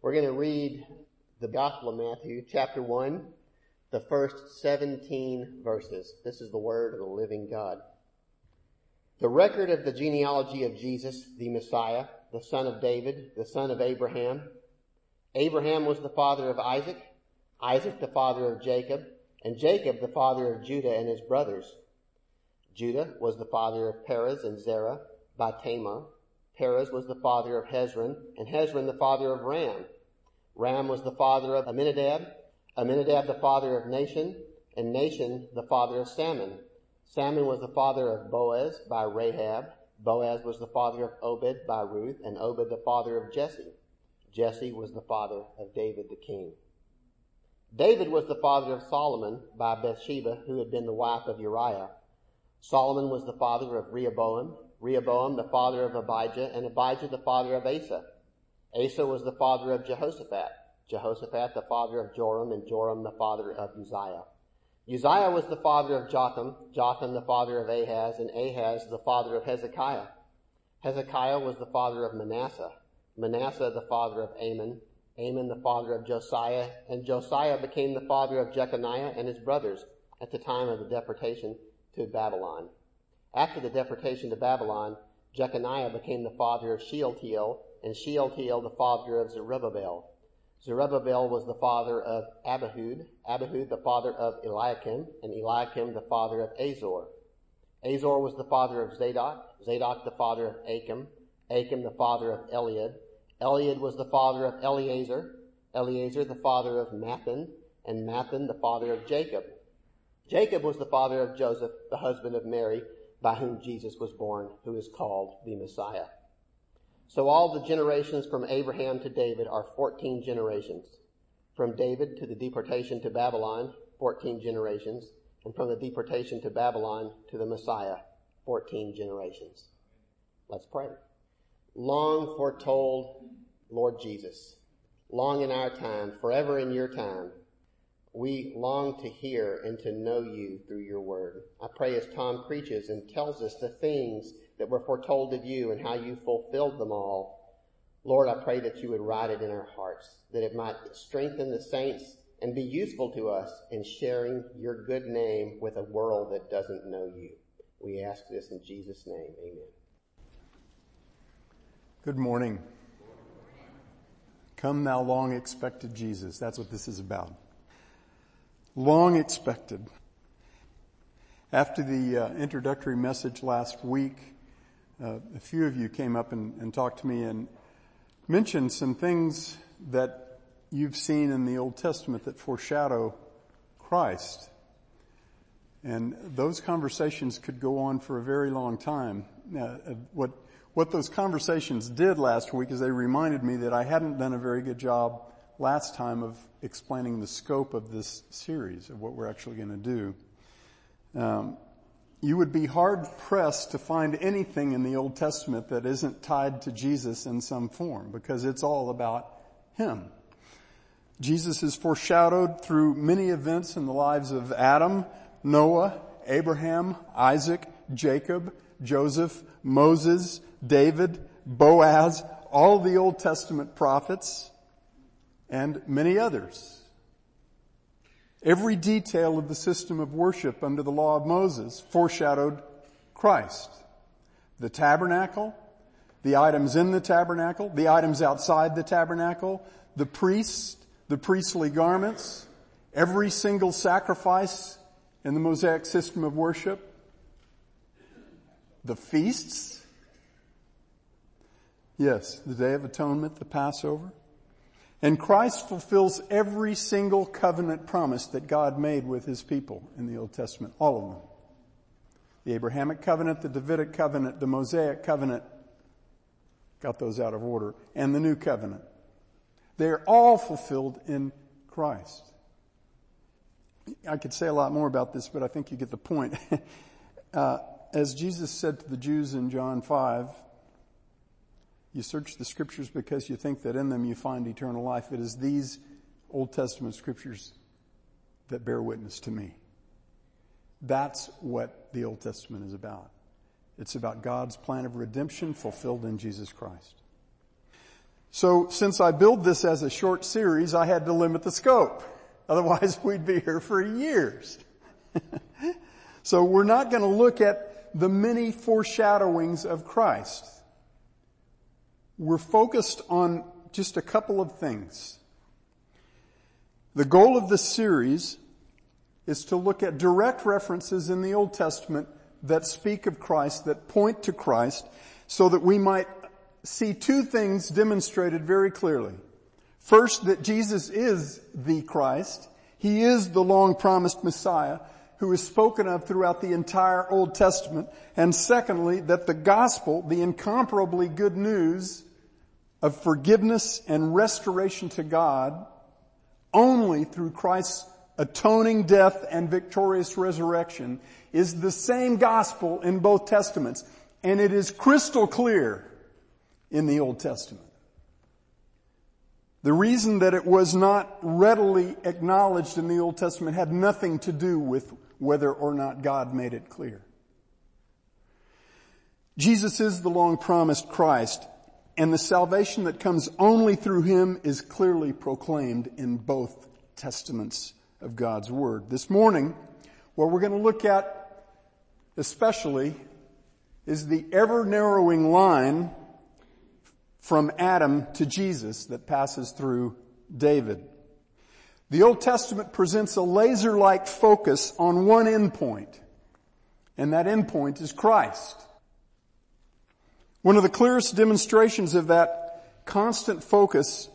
We're going to read the Gospel of Matthew, chapter 1, the first 17 verses. This is the word of the living God. The record of the genealogy of Jesus, the Messiah, the son of David, the son of Abraham. Abraham was the father of Isaac, Isaac the father of Jacob, and Jacob the father of Judah and his brothers. Judah was the father of Perez and Zerah by Tamar. Perez was the father of Hezron, and Hezron the father of Ram. Ram was the father of Amminadab, Amminadab the father of Nahshon, and Nahshon the father of Salmon. Salmon was the father of Boaz by Rahab. Boaz was the father of Obed by Ruth, and Obed the father of Jesse. Jesse was the father of David the king. David was the father of Solomon by Bathsheba, who had been the wife of Uriah. Solomon was the father of Rehoboam, Rehoboam the father of Abijah, and Abijah the father of Asa. Asa was the father of Jehoshaphat, Jehoshaphat the father of Joram, and Joram the father of Uzziah. Uzziah was the father of Jotham, Jotham the father of Ahaz, and Ahaz the father of Hezekiah. Hezekiah was the father of Manasseh, Manasseh the father of Amon, Amon the father of Josiah, and Josiah became the father of Jeconiah and his brothers at the time of the deportation to Babylon. After the deportation to Babylon, Jeconiah became the father of Shealtiel, and Shealtiel the father of Zerubbabel. Zerubbabel was the father of Abihud, Abihud the father of Eliakim, and Eliakim the father of Azor. Azor was the father of Zadok, Zadok the father of Achim, Achim the father of Eliud, Eliud was the father of Eleazar, Eleazar the father of Matthan, and Matthan the father of Jacob. Jacob was the father of Joseph, the husband of Mary, by whom Jesus was born, who is called the Messiah. So all the generations from Abraham to David are 14 generations. From David to the deportation to Babylon, 14 generations. And from the deportation to Babylon to the Messiah, 14 generations. Let's pray. Long foretold Lord Jesus, long in our time, forever in your time, we long to hear and to know you through your word. I pray as Tom preaches and tells us the things that were foretold of you and how you fulfilled them all. Lord, I pray that you would write it in our hearts, that it might strengthen the saints and be useful to us in sharing your good name with a world that doesn't know you. We ask this in Jesus' name. Amen. Good morning. Come thou long expected Jesus. That's what this is about. Long expected. After the uh, introductory message last week, uh, a few of you came up and, and talked to me and mentioned some things that you've seen in the Old Testament that foreshadow Christ. And those conversations could go on for a very long time. Uh, what, what those conversations did last week is they reminded me that I hadn't done a very good job last time of explaining the scope of this series, of what we're actually going to do. Um, you would be hard pressed to find anything in the Old Testament that isn't tied to Jesus in some form because it's all about Him. Jesus is foreshadowed through many events in the lives of Adam, Noah, Abraham, Isaac, Jacob, Joseph, Moses, David, Boaz, all the Old Testament prophets, and many others. Every detail of the system of worship under the law of Moses foreshadowed Christ. The tabernacle, the items in the tabernacle, the items outside the tabernacle, the priests, the priestly garments, every single sacrifice in the Mosaic system of worship, the feasts, yes, the Day of Atonement, the Passover, and Christ fulfills every single covenant promise that God made with his people in the Old Testament. All of them. The Abrahamic covenant, the Davidic covenant, the Mosaic covenant. Got those out of order. And the new covenant. They're all fulfilled in Christ. I could say a lot more about this, but I think you get the point. uh, as Jesus said to the Jews in John 5, you search the scriptures because you think that in them you find eternal life. It is these Old Testament scriptures that bear witness to me. That's what the Old Testament is about. It's about God's plan of redemption fulfilled in Jesus Christ. So since I billed this as a short series, I had to limit the scope. Otherwise we'd be here for years. so we're not going to look at the many foreshadowings of Christ. We're focused on just a couple of things. The goal of this series is to look at direct references in the Old Testament that speak of Christ, that point to Christ, so that we might see two things demonstrated very clearly. First, that Jesus is the Christ. He is the long promised Messiah who is spoken of throughout the entire Old Testament. And secondly, that the gospel, the incomparably good news of forgiveness and restoration to God only through Christ's atoning death and victorious resurrection is the same gospel in both testaments. And it is crystal clear in the Old Testament. The reason that it was not readily acknowledged in the Old Testament had nothing to do with whether or not God made it clear. Jesus is the long promised Christ and the salvation that comes only through Him is clearly proclaimed in both testaments of God's Word. This morning, what we're going to look at especially is the ever narrowing line from Adam to Jesus that passes through David. The Old Testament presents a laser-like focus on one endpoint, and that endpoint is Christ. One of the clearest demonstrations of that constant focus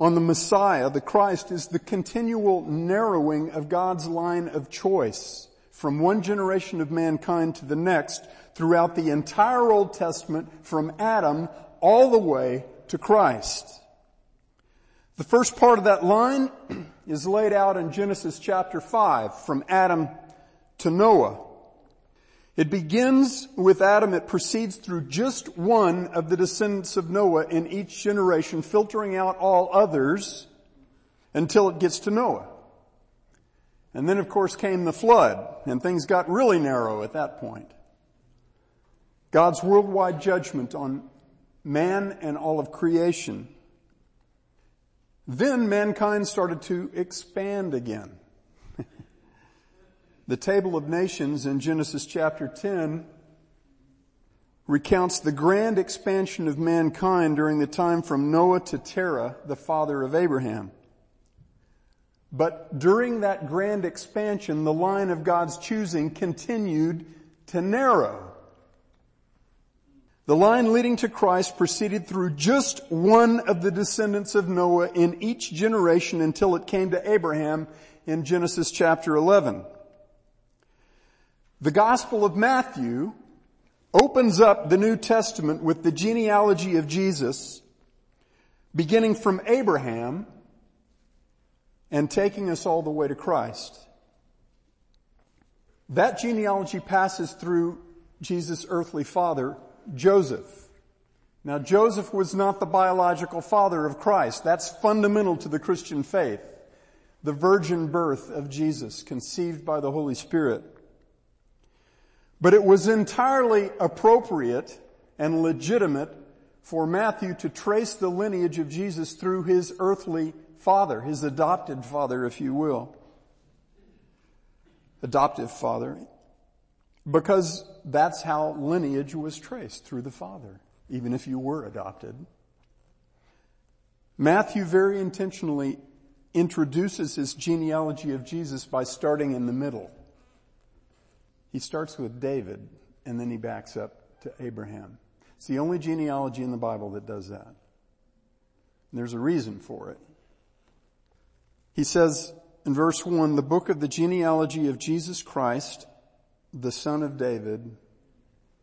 on the Messiah, the Christ, is the continual narrowing of God's line of choice from one generation of mankind to the next throughout the entire Old Testament from Adam all the way to Christ. The first part of that line is laid out in Genesis chapter 5 from Adam to Noah. It begins with Adam. It proceeds through just one of the descendants of Noah in each generation, filtering out all others until it gets to Noah. And then of course came the flood and things got really narrow at that point. God's worldwide judgment on man and all of creation. Then mankind started to expand again. the table of nations in Genesis chapter 10 recounts the grand expansion of mankind during the time from Noah to Terah, the father of Abraham. But during that grand expansion, the line of God's choosing continued to narrow. The line leading to Christ proceeded through just one of the descendants of Noah in each generation until it came to Abraham in Genesis chapter 11. The Gospel of Matthew opens up the New Testament with the genealogy of Jesus beginning from Abraham and taking us all the way to Christ. That genealogy passes through Jesus' earthly father, Joseph. Now Joseph was not the biological father of Christ. That's fundamental to the Christian faith. The virgin birth of Jesus, conceived by the Holy Spirit. But it was entirely appropriate and legitimate for Matthew to trace the lineage of Jesus through his earthly father, his adopted father, if you will. Adoptive father. Because that's how lineage was traced through the father, even if you were adopted. Matthew very intentionally introduces his genealogy of Jesus by starting in the middle. He starts with David and then he backs up to Abraham. It's the only genealogy in the Bible that does that. And there's a reason for it. He says in verse 1, the book of the genealogy of Jesus Christ, the son of David,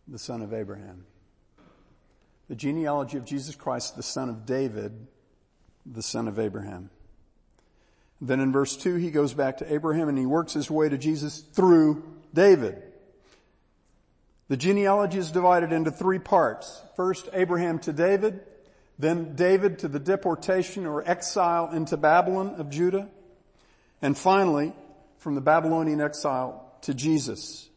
the son of Abraham. The genealogy of Jesus Christ, the son of David, the son of Abraham. Then in verse 2, he goes back to Abraham and he works his way to Jesus through David. The genealogy is divided into three parts. First, Abraham to David, then David to the deportation or exile into Babylon of Judah, and finally, from the Babylonian exile to Jesus.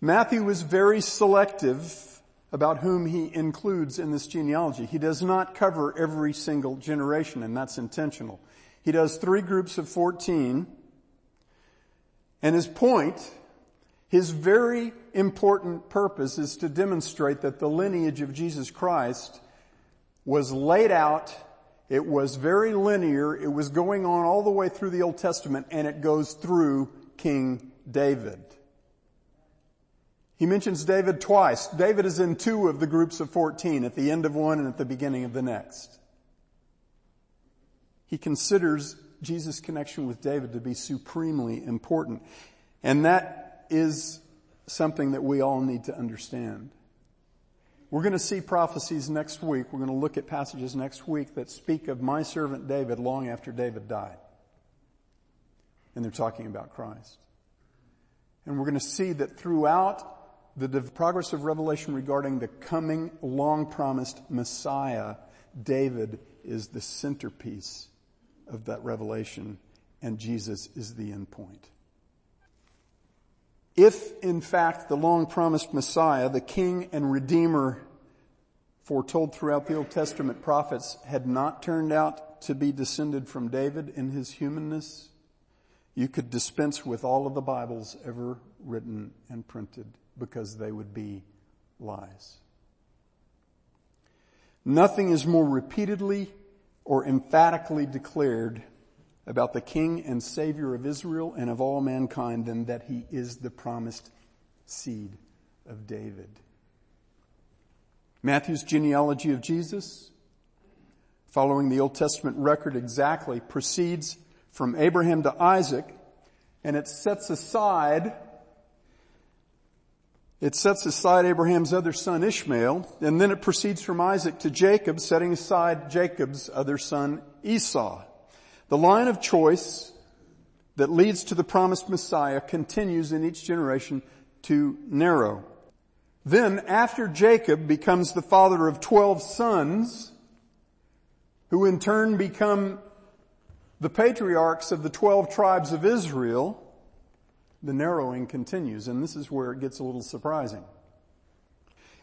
Matthew was very selective about whom he includes in this genealogy. He does not cover every single generation, and that's intentional. He does three groups of 14, and his point, his very important purpose is to demonstrate that the lineage of Jesus Christ was laid out, it was very linear, it was going on all the way through the Old Testament, and it goes through King David. He mentions David twice. David is in two of the groups of 14, at the end of one and at the beginning of the next. He considers Jesus' connection with David to be supremely important. And that is something that we all need to understand. We're going to see prophecies next week. We're going to look at passages next week that speak of my servant David long after David died. And they're talking about Christ. And we're going to see that throughout the progress of Revelation regarding the coming long promised Messiah, David is the centerpiece of that revelation and Jesus is the end point. If in fact the long promised Messiah, the King and Redeemer foretold throughout the Old Testament prophets had not turned out to be descended from David in his humanness, you could dispense with all of the Bibles ever written and printed because they would be lies. Nothing is more repeatedly or emphatically declared about the King and Savior of Israel and of all mankind than that he is the promised seed of David. Matthew's genealogy of Jesus, following the Old Testament record exactly, proceeds from Abraham to Isaac, and it sets aside it sets aside Abraham's other son Ishmael, and then it proceeds from Isaac to Jacob, setting aside Jacob's other son Esau. The line of choice that leads to the promised Messiah continues in each generation to narrow. Then after Jacob becomes the father of twelve sons, who in turn become the patriarchs of the twelve tribes of Israel, the narrowing continues, and this is where it gets a little surprising.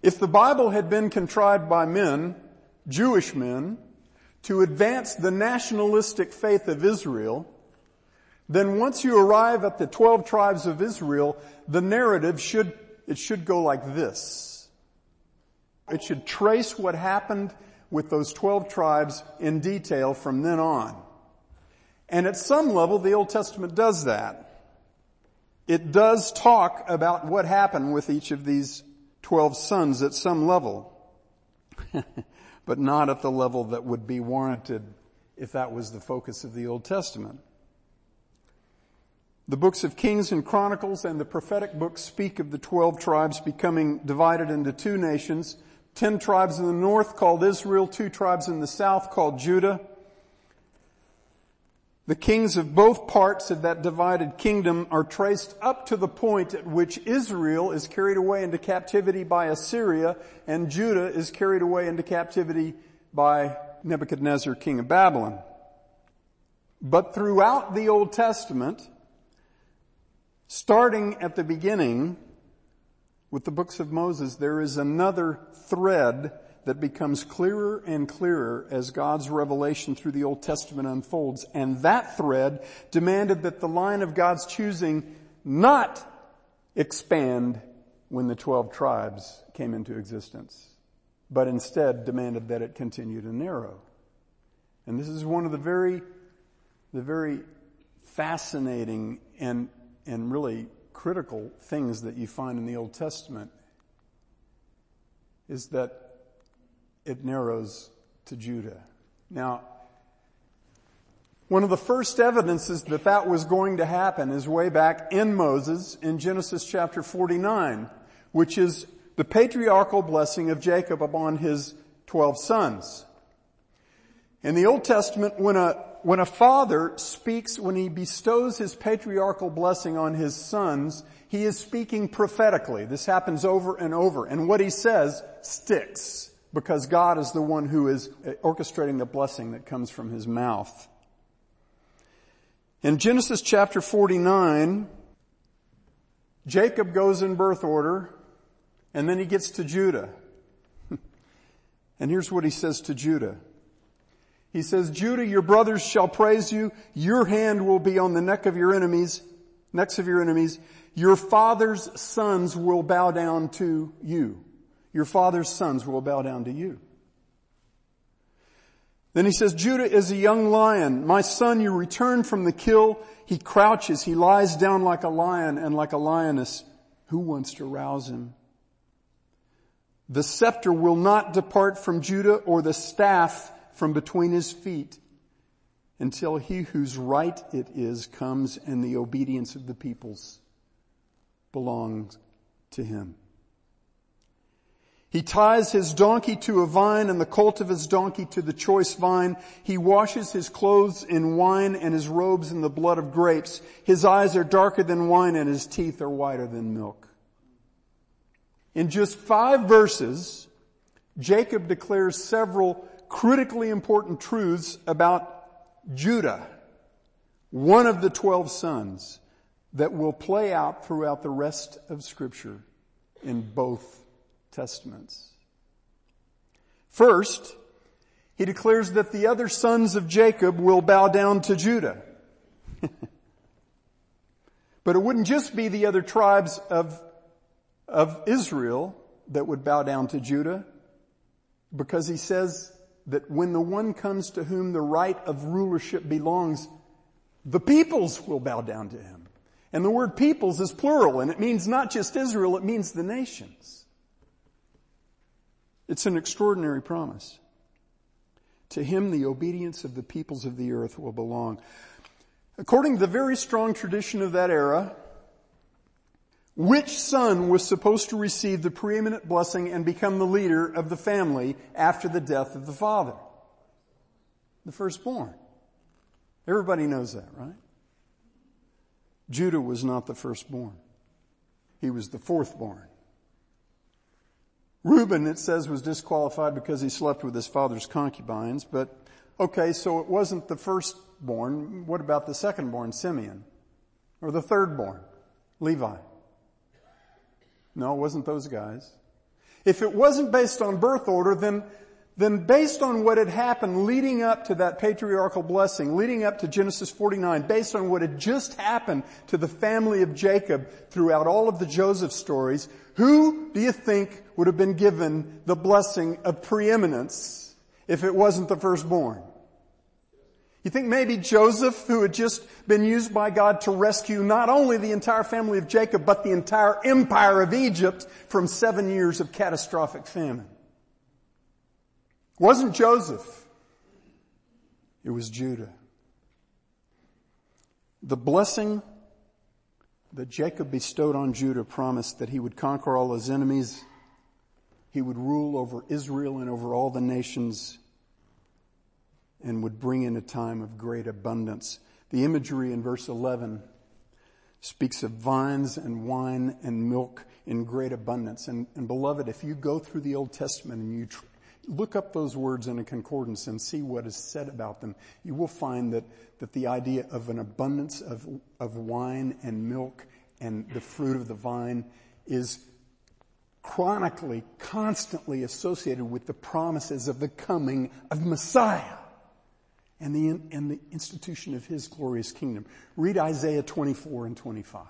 If the Bible had been contrived by men, Jewish men, to advance the nationalistic faith of Israel, then once you arrive at the 12 tribes of Israel, the narrative should, it should go like this. It should trace what happened with those 12 tribes in detail from then on. And at some level, the Old Testament does that. It does talk about what happened with each of these 12 sons at some level, but not at the level that would be warranted if that was the focus of the Old Testament. The books of Kings and Chronicles and the prophetic books speak of the 12 tribes becoming divided into two nations, 10 tribes in the north called Israel, two tribes in the south called Judah. The kings of both parts of that divided kingdom are traced up to the point at which Israel is carried away into captivity by Assyria and Judah is carried away into captivity by Nebuchadnezzar, king of Babylon. But throughout the Old Testament, starting at the beginning with the books of Moses, there is another thread that becomes clearer and clearer as God's revelation through the Old Testament unfolds. And that thread demanded that the line of God's choosing not expand when the 12 tribes came into existence, but instead demanded that it continue to narrow. And this is one of the very, the very fascinating and, and really critical things that you find in the Old Testament is that it narrows to Judah. Now, one of the first evidences that that was going to happen is way back in Moses in Genesis chapter 49, which is the patriarchal blessing of Jacob upon his 12 sons. In the Old Testament, when a, when a father speaks, when he bestows his patriarchal blessing on his sons, he is speaking prophetically. This happens over and over. And what he says sticks because God is the one who is orchestrating the blessing that comes from his mouth. In Genesis chapter 49, Jacob goes in birth order and then he gets to Judah. And here's what he says to Judah. He says, Judah, your brothers shall praise you. Your hand will be on the neck of your enemies, necks of your enemies. Your father's sons will bow down to you. Your father's sons will bow down to you. Then he says, Judah is a young lion. My son, you return from the kill. He crouches. He lies down like a lion and like a lioness. Who wants to rouse him? The scepter will not depart from Judah or the staff from between his feet until he whose right it is comes and the obedience of the peoples belongs to him. He ties his donkey to a vine and the colt of his donkey to the choice vine. He washes his clothes in wine and his robes in the blood of grapes. His eyes are darker than wine and his teeth are whiter than milk. In just five verses, Jacob declares several critically important truths about Judah, one of the twelve sons that will play out throughout the rest of scripture in both testaments. First, he declares that the other sons of Jacob will bow down to Judah. but it wouldn't just be the other tribes of, of Israel that would bow down to Judah, because he says that when the one comes to whom the right of rulership belongs, the peoples will bow down to him. And the word peoples is plural, and it means not just Israel, it means the nations. It's an extraordinary promise. To him the obedience of the peoples of the earth will belong. According to the very strong tradition of that era, which son was supposed to receive the preeminent blessing and become the leader of the family after the death of the father? The firstborn. Everybody knows that, right? Judah was not the firstborn. He was the fourthborn. Reuben, it says, was disqualified because he slept with his father's concubines, but okay, so it wasn't the firstborn. What about the secondborn, Simeon? Or the thirdborn, Levi? No, it wasn't those guys. If it wasn't based on birth order, then, then based on what had happened leading up to that patriarchal blessing, leading up to Genesis 49, based on what had just happened to the family of Jacob throughout all of the Joseph stories, who do you think would have been given the blessing of preeminence if it wasn't the firstborn? You think maybe Joseph, who had just been used by God to rescue not only the entire family of Jacob, but the entire empire of Egypt from seven years of catastrophic famine. It wasn't Joseph. It was Judah. The blessing that Jacob bestowed on Judah promised that he would conquer all his enemies. He would rule over Israel and over all the nations and would bring in a time of great abundance. The imagery in verse 11 speaks of vines and wine and milk in great abundance. And, and beloved, if you go through the Old Testament and you tr- look up those words in a concordance and see what is said about them, you will find that, that the idea of an abundance of, of wine and milk and the fruit of the vine is chronically, constantly associated with the promises of the coming of Messiah and the, and the institution of His glorious kingdom. Read Isaiah 24 and 25.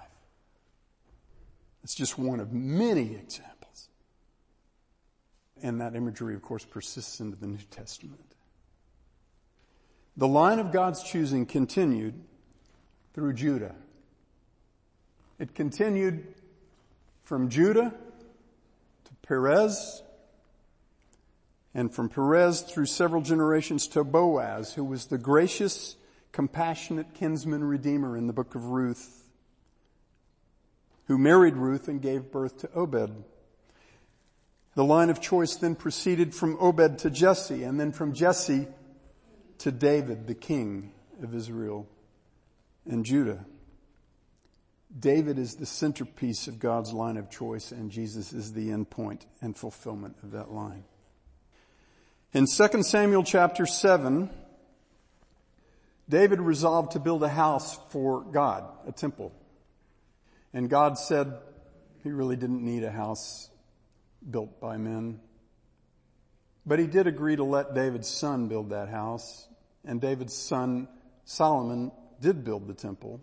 It's just one of many examples. And that imagery, of course, persists into the New Testament. The line of God's choosing continued through Judah. It continued from Judah to Perez, and from Perez through several generations to Boaz, who was the gracious, compassionate kinsman redeemer in the book of Ruth, who married Ruth and gave birth to Obed. The line of choice then proceeded from Obed to Jesse, and then from Jesse to David, the king of Israel and Judah. David is the centerpiece of God's line of choice, and Jesus is the end point and fulfillment of that line. In 2 Samuel chapter 7, David resolved to build a house for God, a temple. And God said he really didn't need a house built by men. But he did agree to let David's son build that house, and David's son Solomon did build the temple.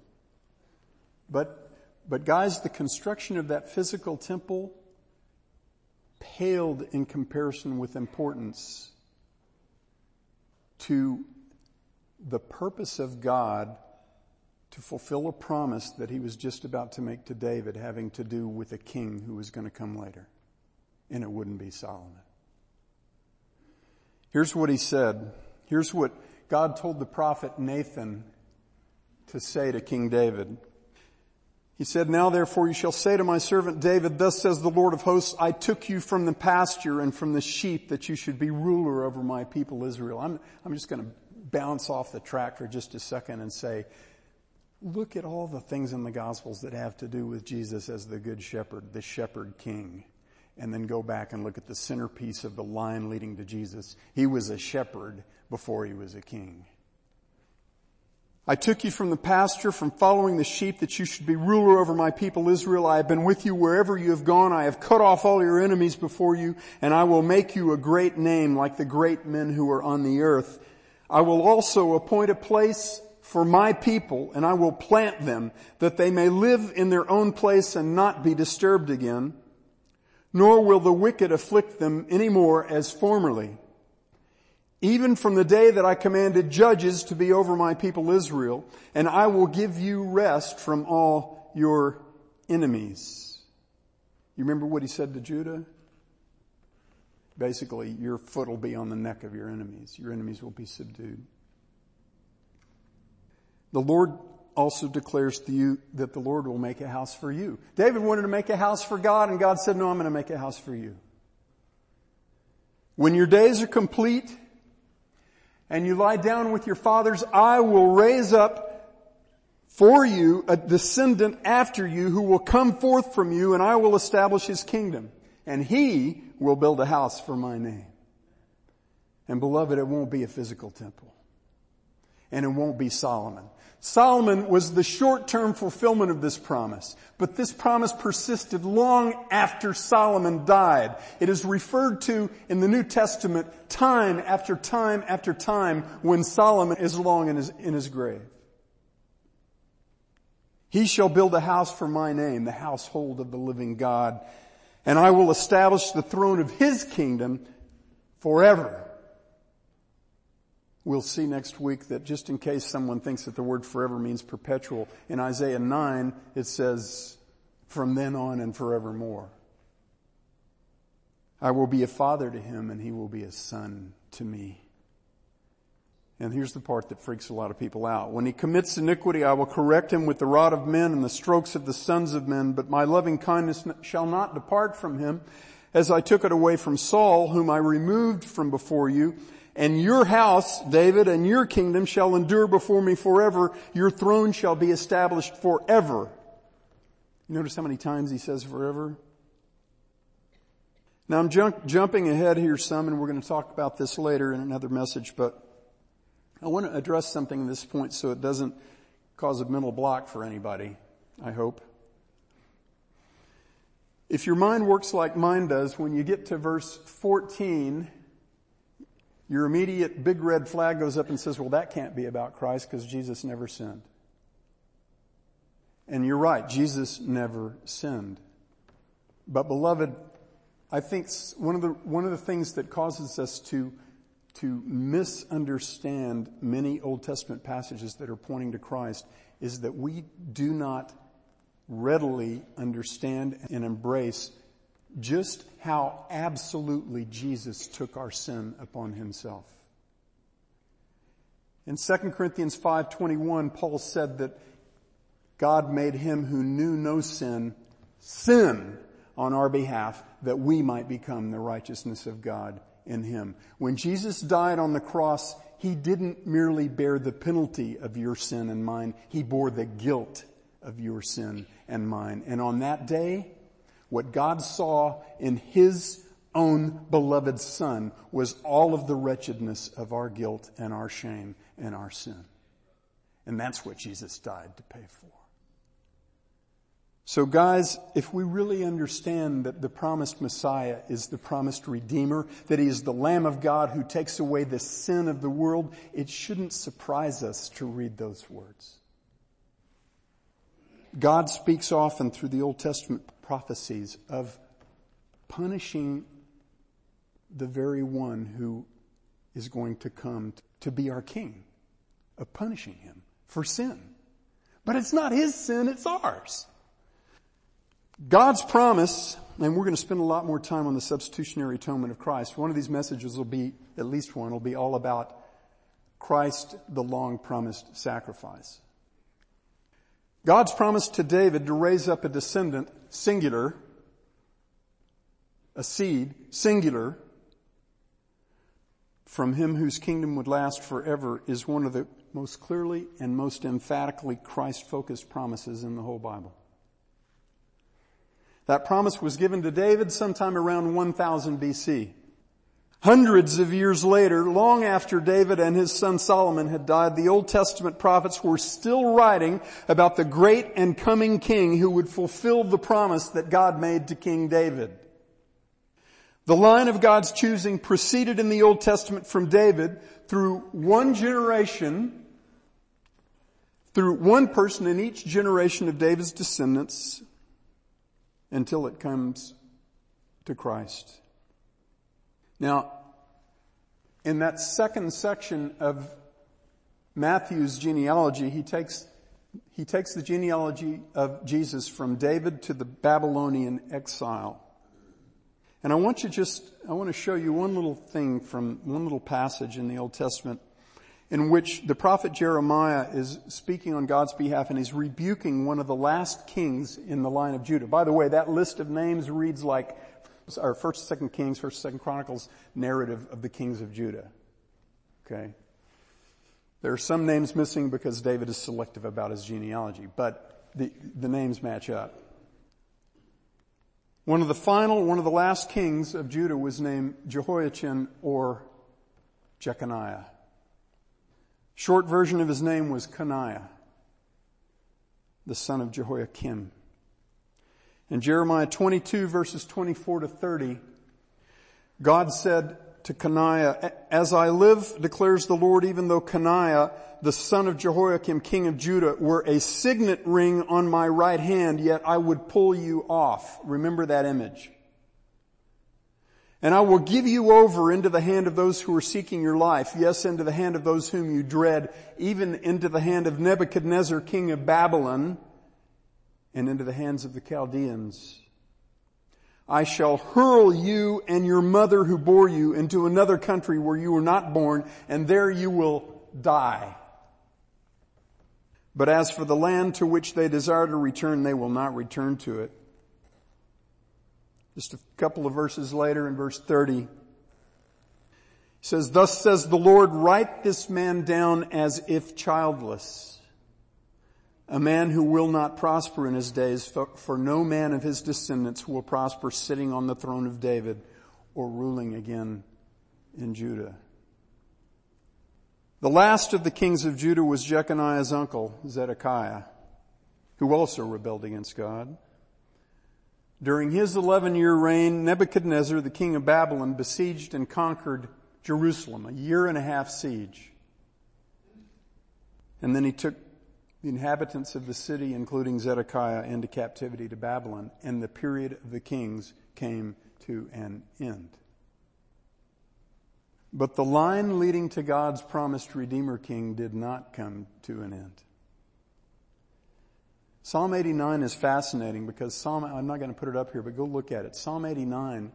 But, but guys, the construction of that physical temple paled in comparison with importance to the purpose of God to fulfill a promise that he was just about to make to David having to do with a king who was going to come later. And it wouldn't be Solomon. Here's what he said. Here's what God told the prophet Nathan to say to King David. He said, Now therefore you shall say to my servant David, Thus says the Lord of hosts, I took you from the pasture and from the sheep that you should be ruler over my people Israel. I'm, I'm just going to bounce off the track for just a second and say, look at all the things in the Gospels that have to do with Jesus as the Good Shepherd, the Shepherd King. And then go back and look at the centerpiece of the line leading to Jesus. He was a shepherd before he was a king. I took you from the pasture, from following the sheep that you should be ruler over my people Israel. I have been with you wherever you have gone. I have cut off all your enemies before you and I will make you a great name like the great men who are on the earth. I will also appoint a place for my people and I will plant them that they may live in their own place and not be disturbed again. Nor will the wicked afflict them any more as formerly even from the day that I commanded judges to be over my people Israel, and I will give you rest from all your enemies. You remember what he said to Judah? Basically, your foot will be on the neck of your enemies. Your enemies will be subdued. The Lord also declares to you that the Lord will make a house for you. David wanted to make a house for God and God said, no, I'm going to make a house for you. When your days are complete and you lie down with your fathers, I will raise up for you a descendant after you who will come forth from you and I will establish his kingdom and he will build a house for my name. And beloved, it won't be a physical temple and it won't be Solomon. Solomon was the short-term fulfillment of this promise, but this promise persisted long after Solomon died. It is referred to in the New Testament time after time after time when Solomon is long in his, in his grave. He shall build a house for my name, the household of the living God, and I will establish the throne of his kingdom forever. We'll see next week that just in case someone thinks that the word forever means perpetual, in Isaiah 9 it says, from then on and forevermore. I will be a father to him and he will be a son to me. And here's the part that freaks a lot of people out. When he commits iniquity, I will correct him with the rod of men and the strokes of the sons of men, but my loving kindness shall not depart from him as I took it away from Saul, whom I removed from before you, and your house, David, and your kingdom shall endure before me forever. Your throne shall be established forever. Notice how many times he says forever? Now I'm jump, jumping ahead here some and we're going to talk about this later in another message, but I want to address something at this point so it doesn't cause a mental block for anybody, I hope. If your mind works like mine does, when you get to verse 14, your immediate big red flag goes up and says, well, that can't be about Christ because Jesus never sinned. And you're right, Jesus never sinned. But beloved, I think one of the, one of the things that causes us to, to misunderstand many Old Testament passages that are pointing to Christ is that we do not readily understand and embrace just how absolutely Jesus took our sin upon himself. In 2 Corinthians 5:21 Paul said that God made him who knew no sin sin on our behalf that we might become the righteousness of God in him. When Jesus died on the cross, he didn't merely bear the penalty of your sin and mine, he bore the guilt of your sin and mine. And on that day, what God saw in His own beloved Son was all of the wretchedness of our guilt and our shame and our sin. And that's what Jesus died to pay for. So guys, if we really understand that the promised Messiah is the promised Redeemer, that He is the Lamb of God who takes away the sin of the world, it shouldn't surprise us to read those words. God speaks often through the Old Testament prophecies of punishing the very one who is going to come to be our king, of punishing him for sin. But it's not his sin, it's ours. God's promise, and we're going to spend a lot more time on the substitutionary atonement of Christ. One of these messages will be, at least one, will be all about Christ, the long promised sacrifice. God's promise to David to raise up a descendant, singular, a seed, singular, from him whose kingdom would last forever is one of the most clearly and most emphatically Christ-focused promises in the whole Bible. That promise was given to David sometime around 1000 BC. Hundreds of years later, long after David and his son Solomon had died, the Old Testament prophets were still writing about the great and coming king who would fulfill the promise that God made to King David. The line of God's choosing proceeded in the Old Testament from David through one generation, through one person in each generation of David's descendants until it comes to Christ. Now, in that second section of Matthew's genealogy, he takes, he takes the genealogy of Jesus from David to the Babylonian exile. And I want you just, I want to show you one little thing from one little passage in the Old Testament in which the prophet Jeremiah is speaking on God's behalf and he's rebuking one of the last kings in the line of Judah. By the way, that list of names reads like our first, second Kings, first, second Chronicles narrative of the kings of Judah. Okay. There are some names missing because David is selective about his genealogy, but the, the names match up. One of the final, one of the last kings of Judah was named Jehoiachin or Jeconiah. Short version of his name was Coniah, the son of Jehoiakim. In Jeremiah 22 verses 24 to 30, God said to Coniah, as I live, declares the Lord, even though Coniah, the son of Jehoiakim, king of Judah, were a signet ring on my right hand, yet I would pull you off. Remember that image. And I will give you over into the hand of those who are seeking your life. Yes, into the hand of those whom you dread, even into the hand of Nebuchadnezzar, king of Babylon, and into the hands of the Chaldeans. I shall hurl you and your mother who bore you into another country where you were not born, and there you will die. But as for the land to which they desire to return, they will not return to it. Just a couple of verses later in verse 30, he says, Thus says the Lord, write this man down as if childless a man who will not prosper in his days, for, no man of his descendants will prosper sitting on the throne of David or ruling again in Judah. The last of the kings of Judah was Jeconiah's uncle, Zedekiah, who also rebelled against God. During his 11 year reign, Nebuchadnezzar, the king of Babylon, besieged and conquered Jerusalem, a year and a half siege. And then he took the inhabitants of the city, including Zedekiah, into captivity to Babylon, and the period of the kings came to an end. But the line leading to God's promised Redeemer King did not come to an end. Psalm 89 is fascinating because Psalm, I'm not going to put it up here, but go look at it. Psalm 89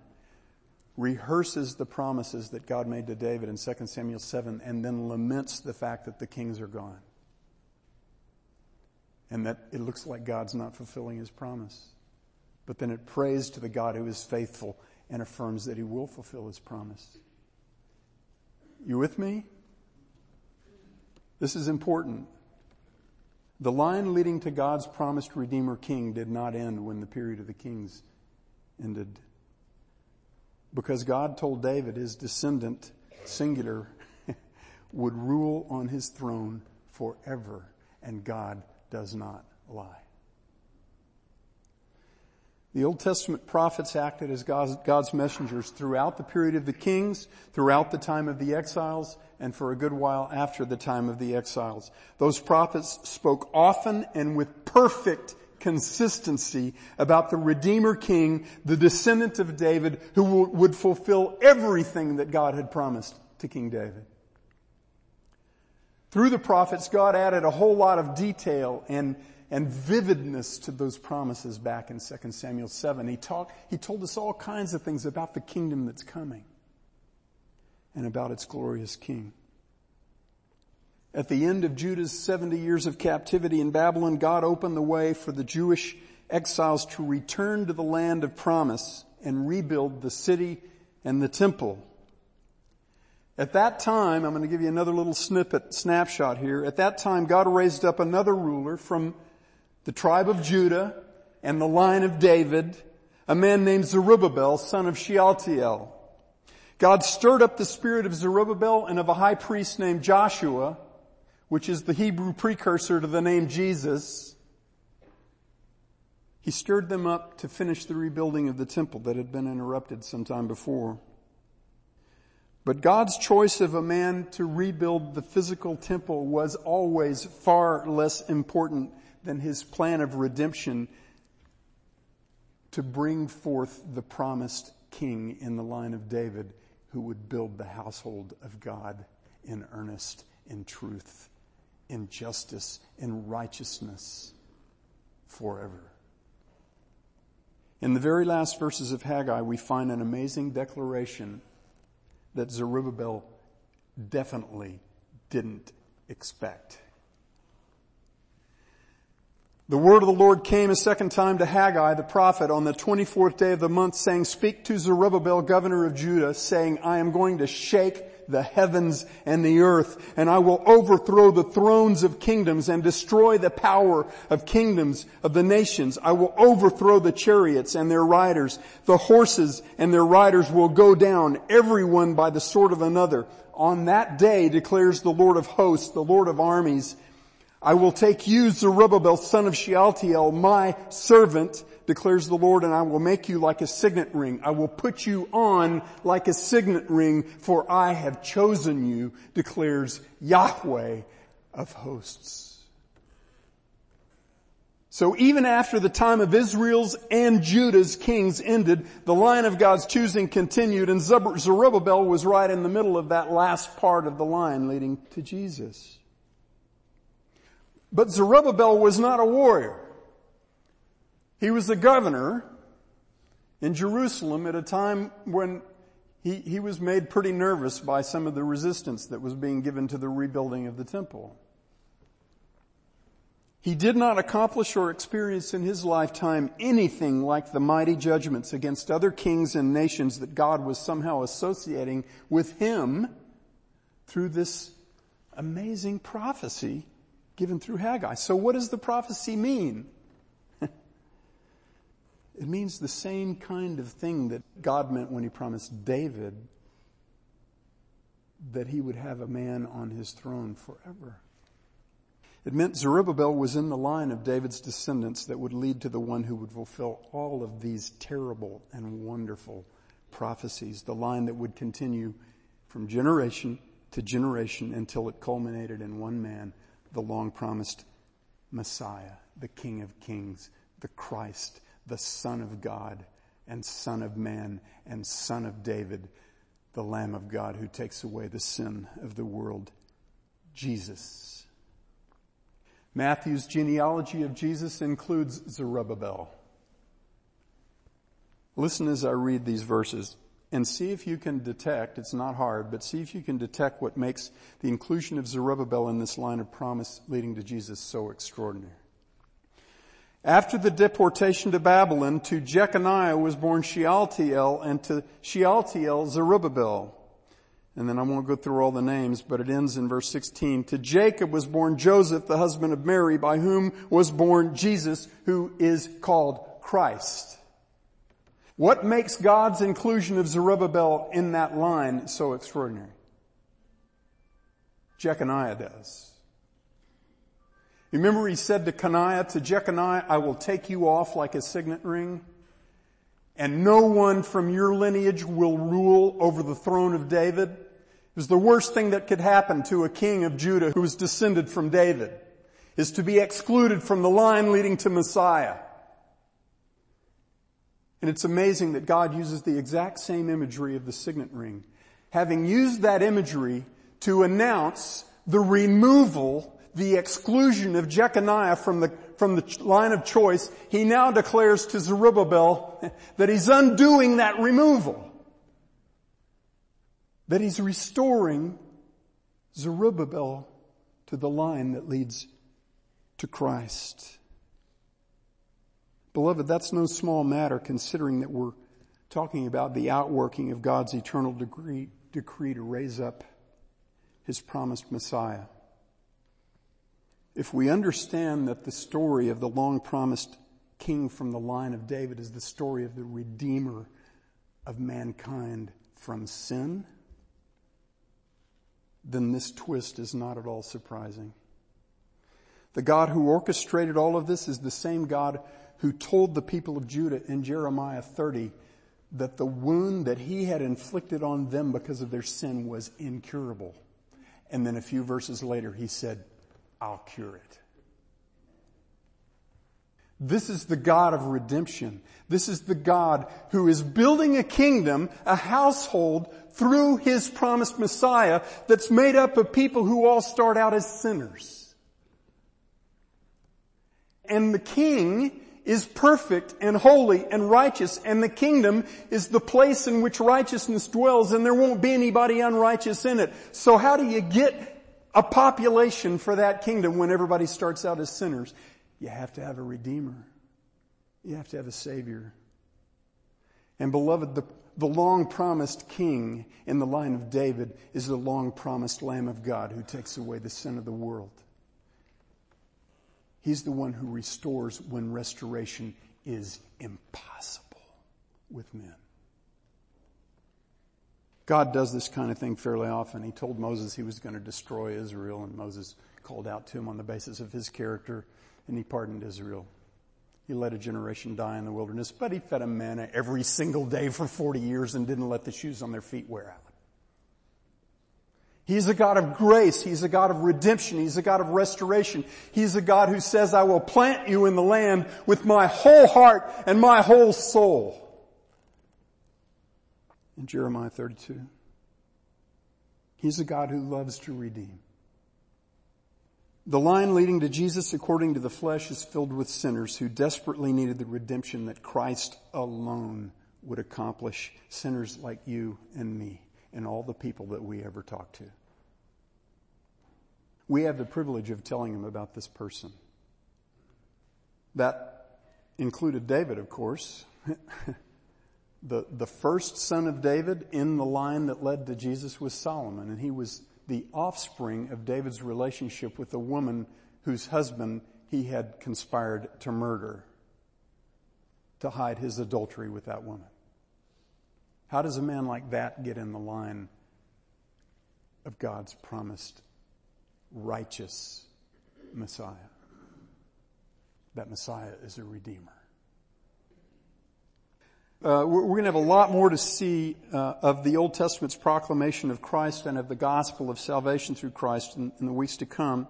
rehearses the promises that God made to David in 2 Samuel 7 and then laments the fact that the kings are gone and that it looks like God's not fulfilling his promise. But then it prays to the God who is faithful and affirms that he will fulfill his promise. You with me? This is important. The line leading to God's promised Redeemer King did not end when the period of the kings ended. Because God told David his descendant, singular, would rule on his throne forever. And God does not lie. The Old Testament prophets acted as God's messengers throughout the period of the kings, throughout the time of the exiles, and for a good while after the time of the exiles. Those prophets spoke often and with perfect consistency about the Redeemer King, the descendant of David, who would fulfill everything that God had promised to King David. Through the prophets, God added a whole lot of detail and and vividness to those promises back in 2 Samuel 7. He talked, he told us all kinds of things about the kingdom that's coming and about its glorious king. At the end of Judah's 70 years of captivity in Babylon, God opened the way for the Jewish exiles to return to the land of promise and rebuild the city and the temple. At that time, I'm going to give you another little snippet, snapshot here. At that time, God raised up another ruler from the tribe of Judah and the line of David, a man named Zerubbabel, son of Shealtiel. God stirred up the spirit of Zerubbabel and of a high priest named Joshua, which is the Hebrew precursor to the name Jesus. He stirred them up to finish the rebuilding of the temple that had been interrupted some time before. But God's choice of a man to rebuild the physical temple was always far less important than his plan of redemption to bring forth the promised king in the line of David who would build the household of God in earnest, in truth, in justice, in righteousness forever. In the very last verses of Haggai, we find an amazing declaration that Zerubbabel definitely didn't expect. The word of the Lord came a second time to Haggai the prophet on the 24th day of the month saying, speak to Zerubbabel, governor of Judah, saying, I am going to shake the heavens and the earth, and I will overthrow the thrones of kingdoms and destroy the power of kingdoms of the nations. I will overthrow the chariots and their riders. The horses and their riders will go down, everyone by the sword of another. On that day declares the Lord of hosts, the Lord of armies, I will take you, Zerubbabel, son of Shealtiel, my servant, declares the Lord, and I will make you like a signet ring. I will put you on like a signet ring, for I have chosen you, declares Yahweh of hosts. So even after the time of Israel's and Judah's kings ended, the line of God's choosing continued and Zerubbabel was right in the middle of that last part of the line leading to Jesus. But Zerubbabel was not a warrior. He was the governor in Jerusalem at a time when he, he was made pretty nervous by some of the resistance that was being given to the rebuilding of the temple. He did not accomplish or experience in his lifetime anything like the mighty judgments against other kings and nations that God was somehow associating with him through this amazing prophecy given through Haggai. So what does the prophecy mean? It means the same kind of thing that God meant when he promised David that he would have a man on his throne forever. It meant Zerubbabel was in the line of David's descendants that would lead to the one who would fulfill all of these terrible and wonderful prophecies, the line that would continue from generation to generation until it culminated in one man the long promised Messiah, the King of Kings, the Christ, the Son of God and Son of Man and Son of David, the Lamb of God who takes away the sin of the world, Jesus. Matthew's genealogy of Jesus includes Zerubbabel. Listen as I read these verses and see if you can detect, it's not hard, but see if you can detect what makes the inclusion of Zerubbabel in this line of promise leading to Jesus so extraordinary. After the deportation to Babylon, to Jeconiah was born Shealtiel, and to Shealtiel Zerubbabel. And then I won't go through all the names, but it ends in verse 16. To Jacob was born Joseph, the husband of Mary, by whom was born Jesus, who is called Christ. What makes God's inclusion of Zerubbabel in that line so extraordinary? Jeconiah does. Remember he said to Coniah, to Jeconiah, I will take you off like a signet ring. and no one from your lineage will rule over the throne of David. It was the worst thing that could happen to a king of Judah who was descended from David, is to be excluded from the line leading to Messiah. And it's amazing that God uses the exact same imagery of the signet ring. Having used that imagery to announce the removal, the exclusion of Jeconiah from the, from the line of choice, he now declares to Zerubbabel that he's undoing that removal. That he's restoring Zerubbabel to the line that leads to Christ. Beloved, that's no small matter considering that we're talking about the outworking of God's eternal decree, decree to raise up his promised Messiah. If we understand that the story of the long promised king from the line of David is the story of the redeemer of mankind from sin, then this twist is not at all surprising. The God who orchestrated all of this is the same God who told the people of Judah in Jeremiah 30 that the wound that he had inflicted on them because of their sin was incurable. And then a few verses later he said, I'll cure it. This is the God of redemption. This is the God who is building a kingdom, a household through his promised Messiah that's made up of people who all start out as sinners. And the king is perfect and holy and righteous and the kingdom is the place in which righteousness dwells and there won't be anybody unrighteous in it. So how do you get a population for that kingdom when everybody starts out as sinners? You have to have a redeemer. You have to have a savior. And beloved, the, the long promised king in the line of David is the long promised Lamb of God who takes away the sin of the world. He's the one who restores when restoration is impossible with men. God does this kind of thing fairly often. He told Moses he was going to destroy Israel and Moses called out to him on the basis of his character and he pardoned Israel. He let a generation die in the wilderness, but he fed them manna every single day for 40 years and didn't let the shoes on their feet wear out. He's a God of grace. He's a God of redemption. He's a God of restoration. He's a God who says, I will plant you in the land with my whole heart and my whole soul. In Jeremiah 32. He's a God who loves to redeem. The line leading to Jesus according to the flesh is filled with sinners who desperately needed the redemption that Christ alone would accomplish. Sinners like you and me and all the people that we ever talk to we have the privilege of telling him about this person. That included David, of course. the, the first son of David in the line that led to Jesus was Solomon, and he was the offspring of David's relationship with a woman whose husband he had conspired to murder to hide his adultery with that woman. How does a man like that get in the line of God's promised righteous Messiah. That Messiah is a redeemer. Uh, we're, we're going to have a lot more to see uh, of the Old Testament's proclamation of Christ and of the gospel of salvation through Christ in, in the weeks to come.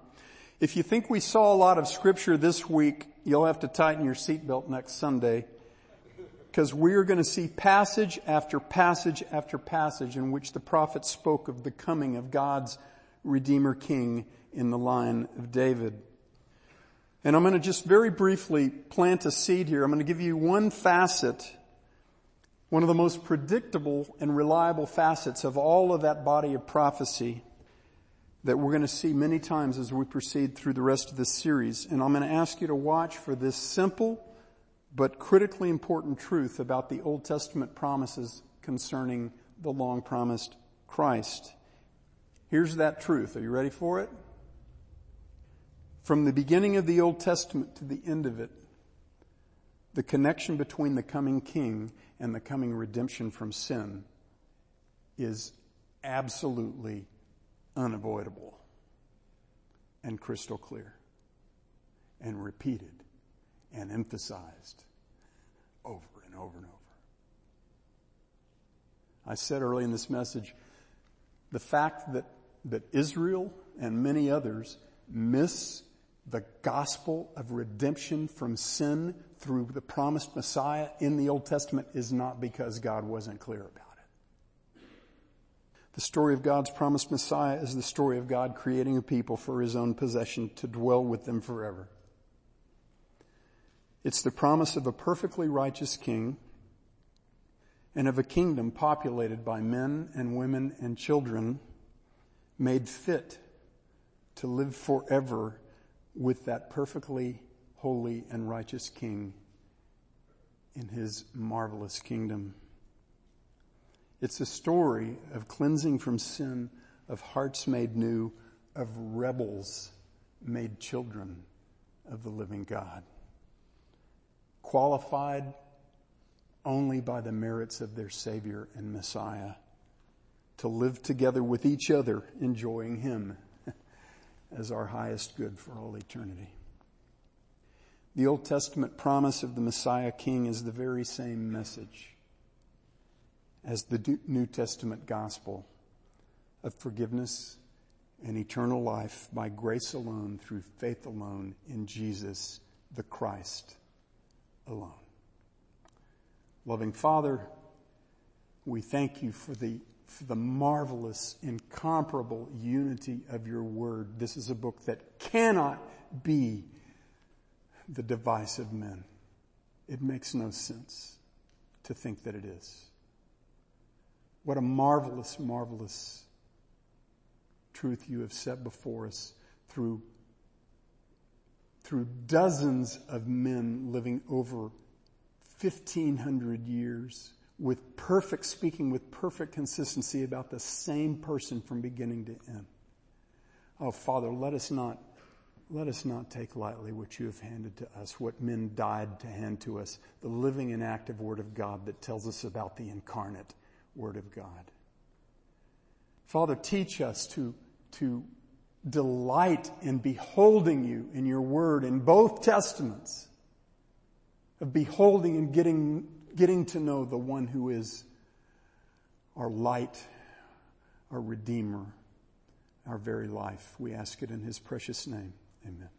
If you think we saw a lot of scripture this week, you'll have to tighten your seatbelt next Sunday because we're going to see passage after passage after passage in which the prophet spoke of the coming of God's Redeemer King in the line of David. And I'm going to just very briefly plant a seed here. I'm going to give you one facet, one of the most predictable and reliable facets of all of that body of prophecy that we're going to see many times as we proceed through the rest of this series. And I'm going to ask you to watch for this simple but critically important truth about the Old Testament promises concerning the long promised Christ. Here's that truth. Are you ready for it? From the beginning of the Old Testament to the end of it, the connection between the coming king and the coming redemption from sin is absolutely unavoidable and crystal clear and repeated and emphasized over and over and over. I said early in this message, the fact that, that Israel and many others miss the gospel of redemption from sin through the promised Messiah in the Old Testament is not because God wasn't clear about it. The story of God's promised Messiah is the story of God creating a people for his own possession to dwell with them forever. It's the promise of a perfectly righteous king and of a kingdom populated by men and women and children made fit to live forever with that perfectly holy and righteous king in his marvelous kingdom. It's a story of cleansing from sin, of hearts made new, of rebels made children of the living God. Qualified only by the merits of their Savior and Messiah to live together with each other, enjoying Him as our highest good for all eternity. The Old Testament promise of the Messiah King is the very same message as the New Testament gospel of forgiveness and eternal life by grace alone through faith alone in Jesus the Christ alone. Loving Father, we thank you for the, the marvelous, incomparable unity of your word. This is a book that cannot be the device of men. It makes no sense to think that it is. What a marvelous, marvelous truth you have set before us through, through dozens of men living over 1500 years with perfect, speaking with perfect consistency about the same person from beginning to end. Oh, Father, let us not, let us not take lightly what you have handed to us, what men died to hand to us, the living and active Word of God that tells us about the incarnate Word of God. Father, teach us to, to delight in beholding you in your Word in both Testaments of beholding and getting, getting to know the one who is our light, our Redeemer, our very life. We ask it in His precious name. Amen.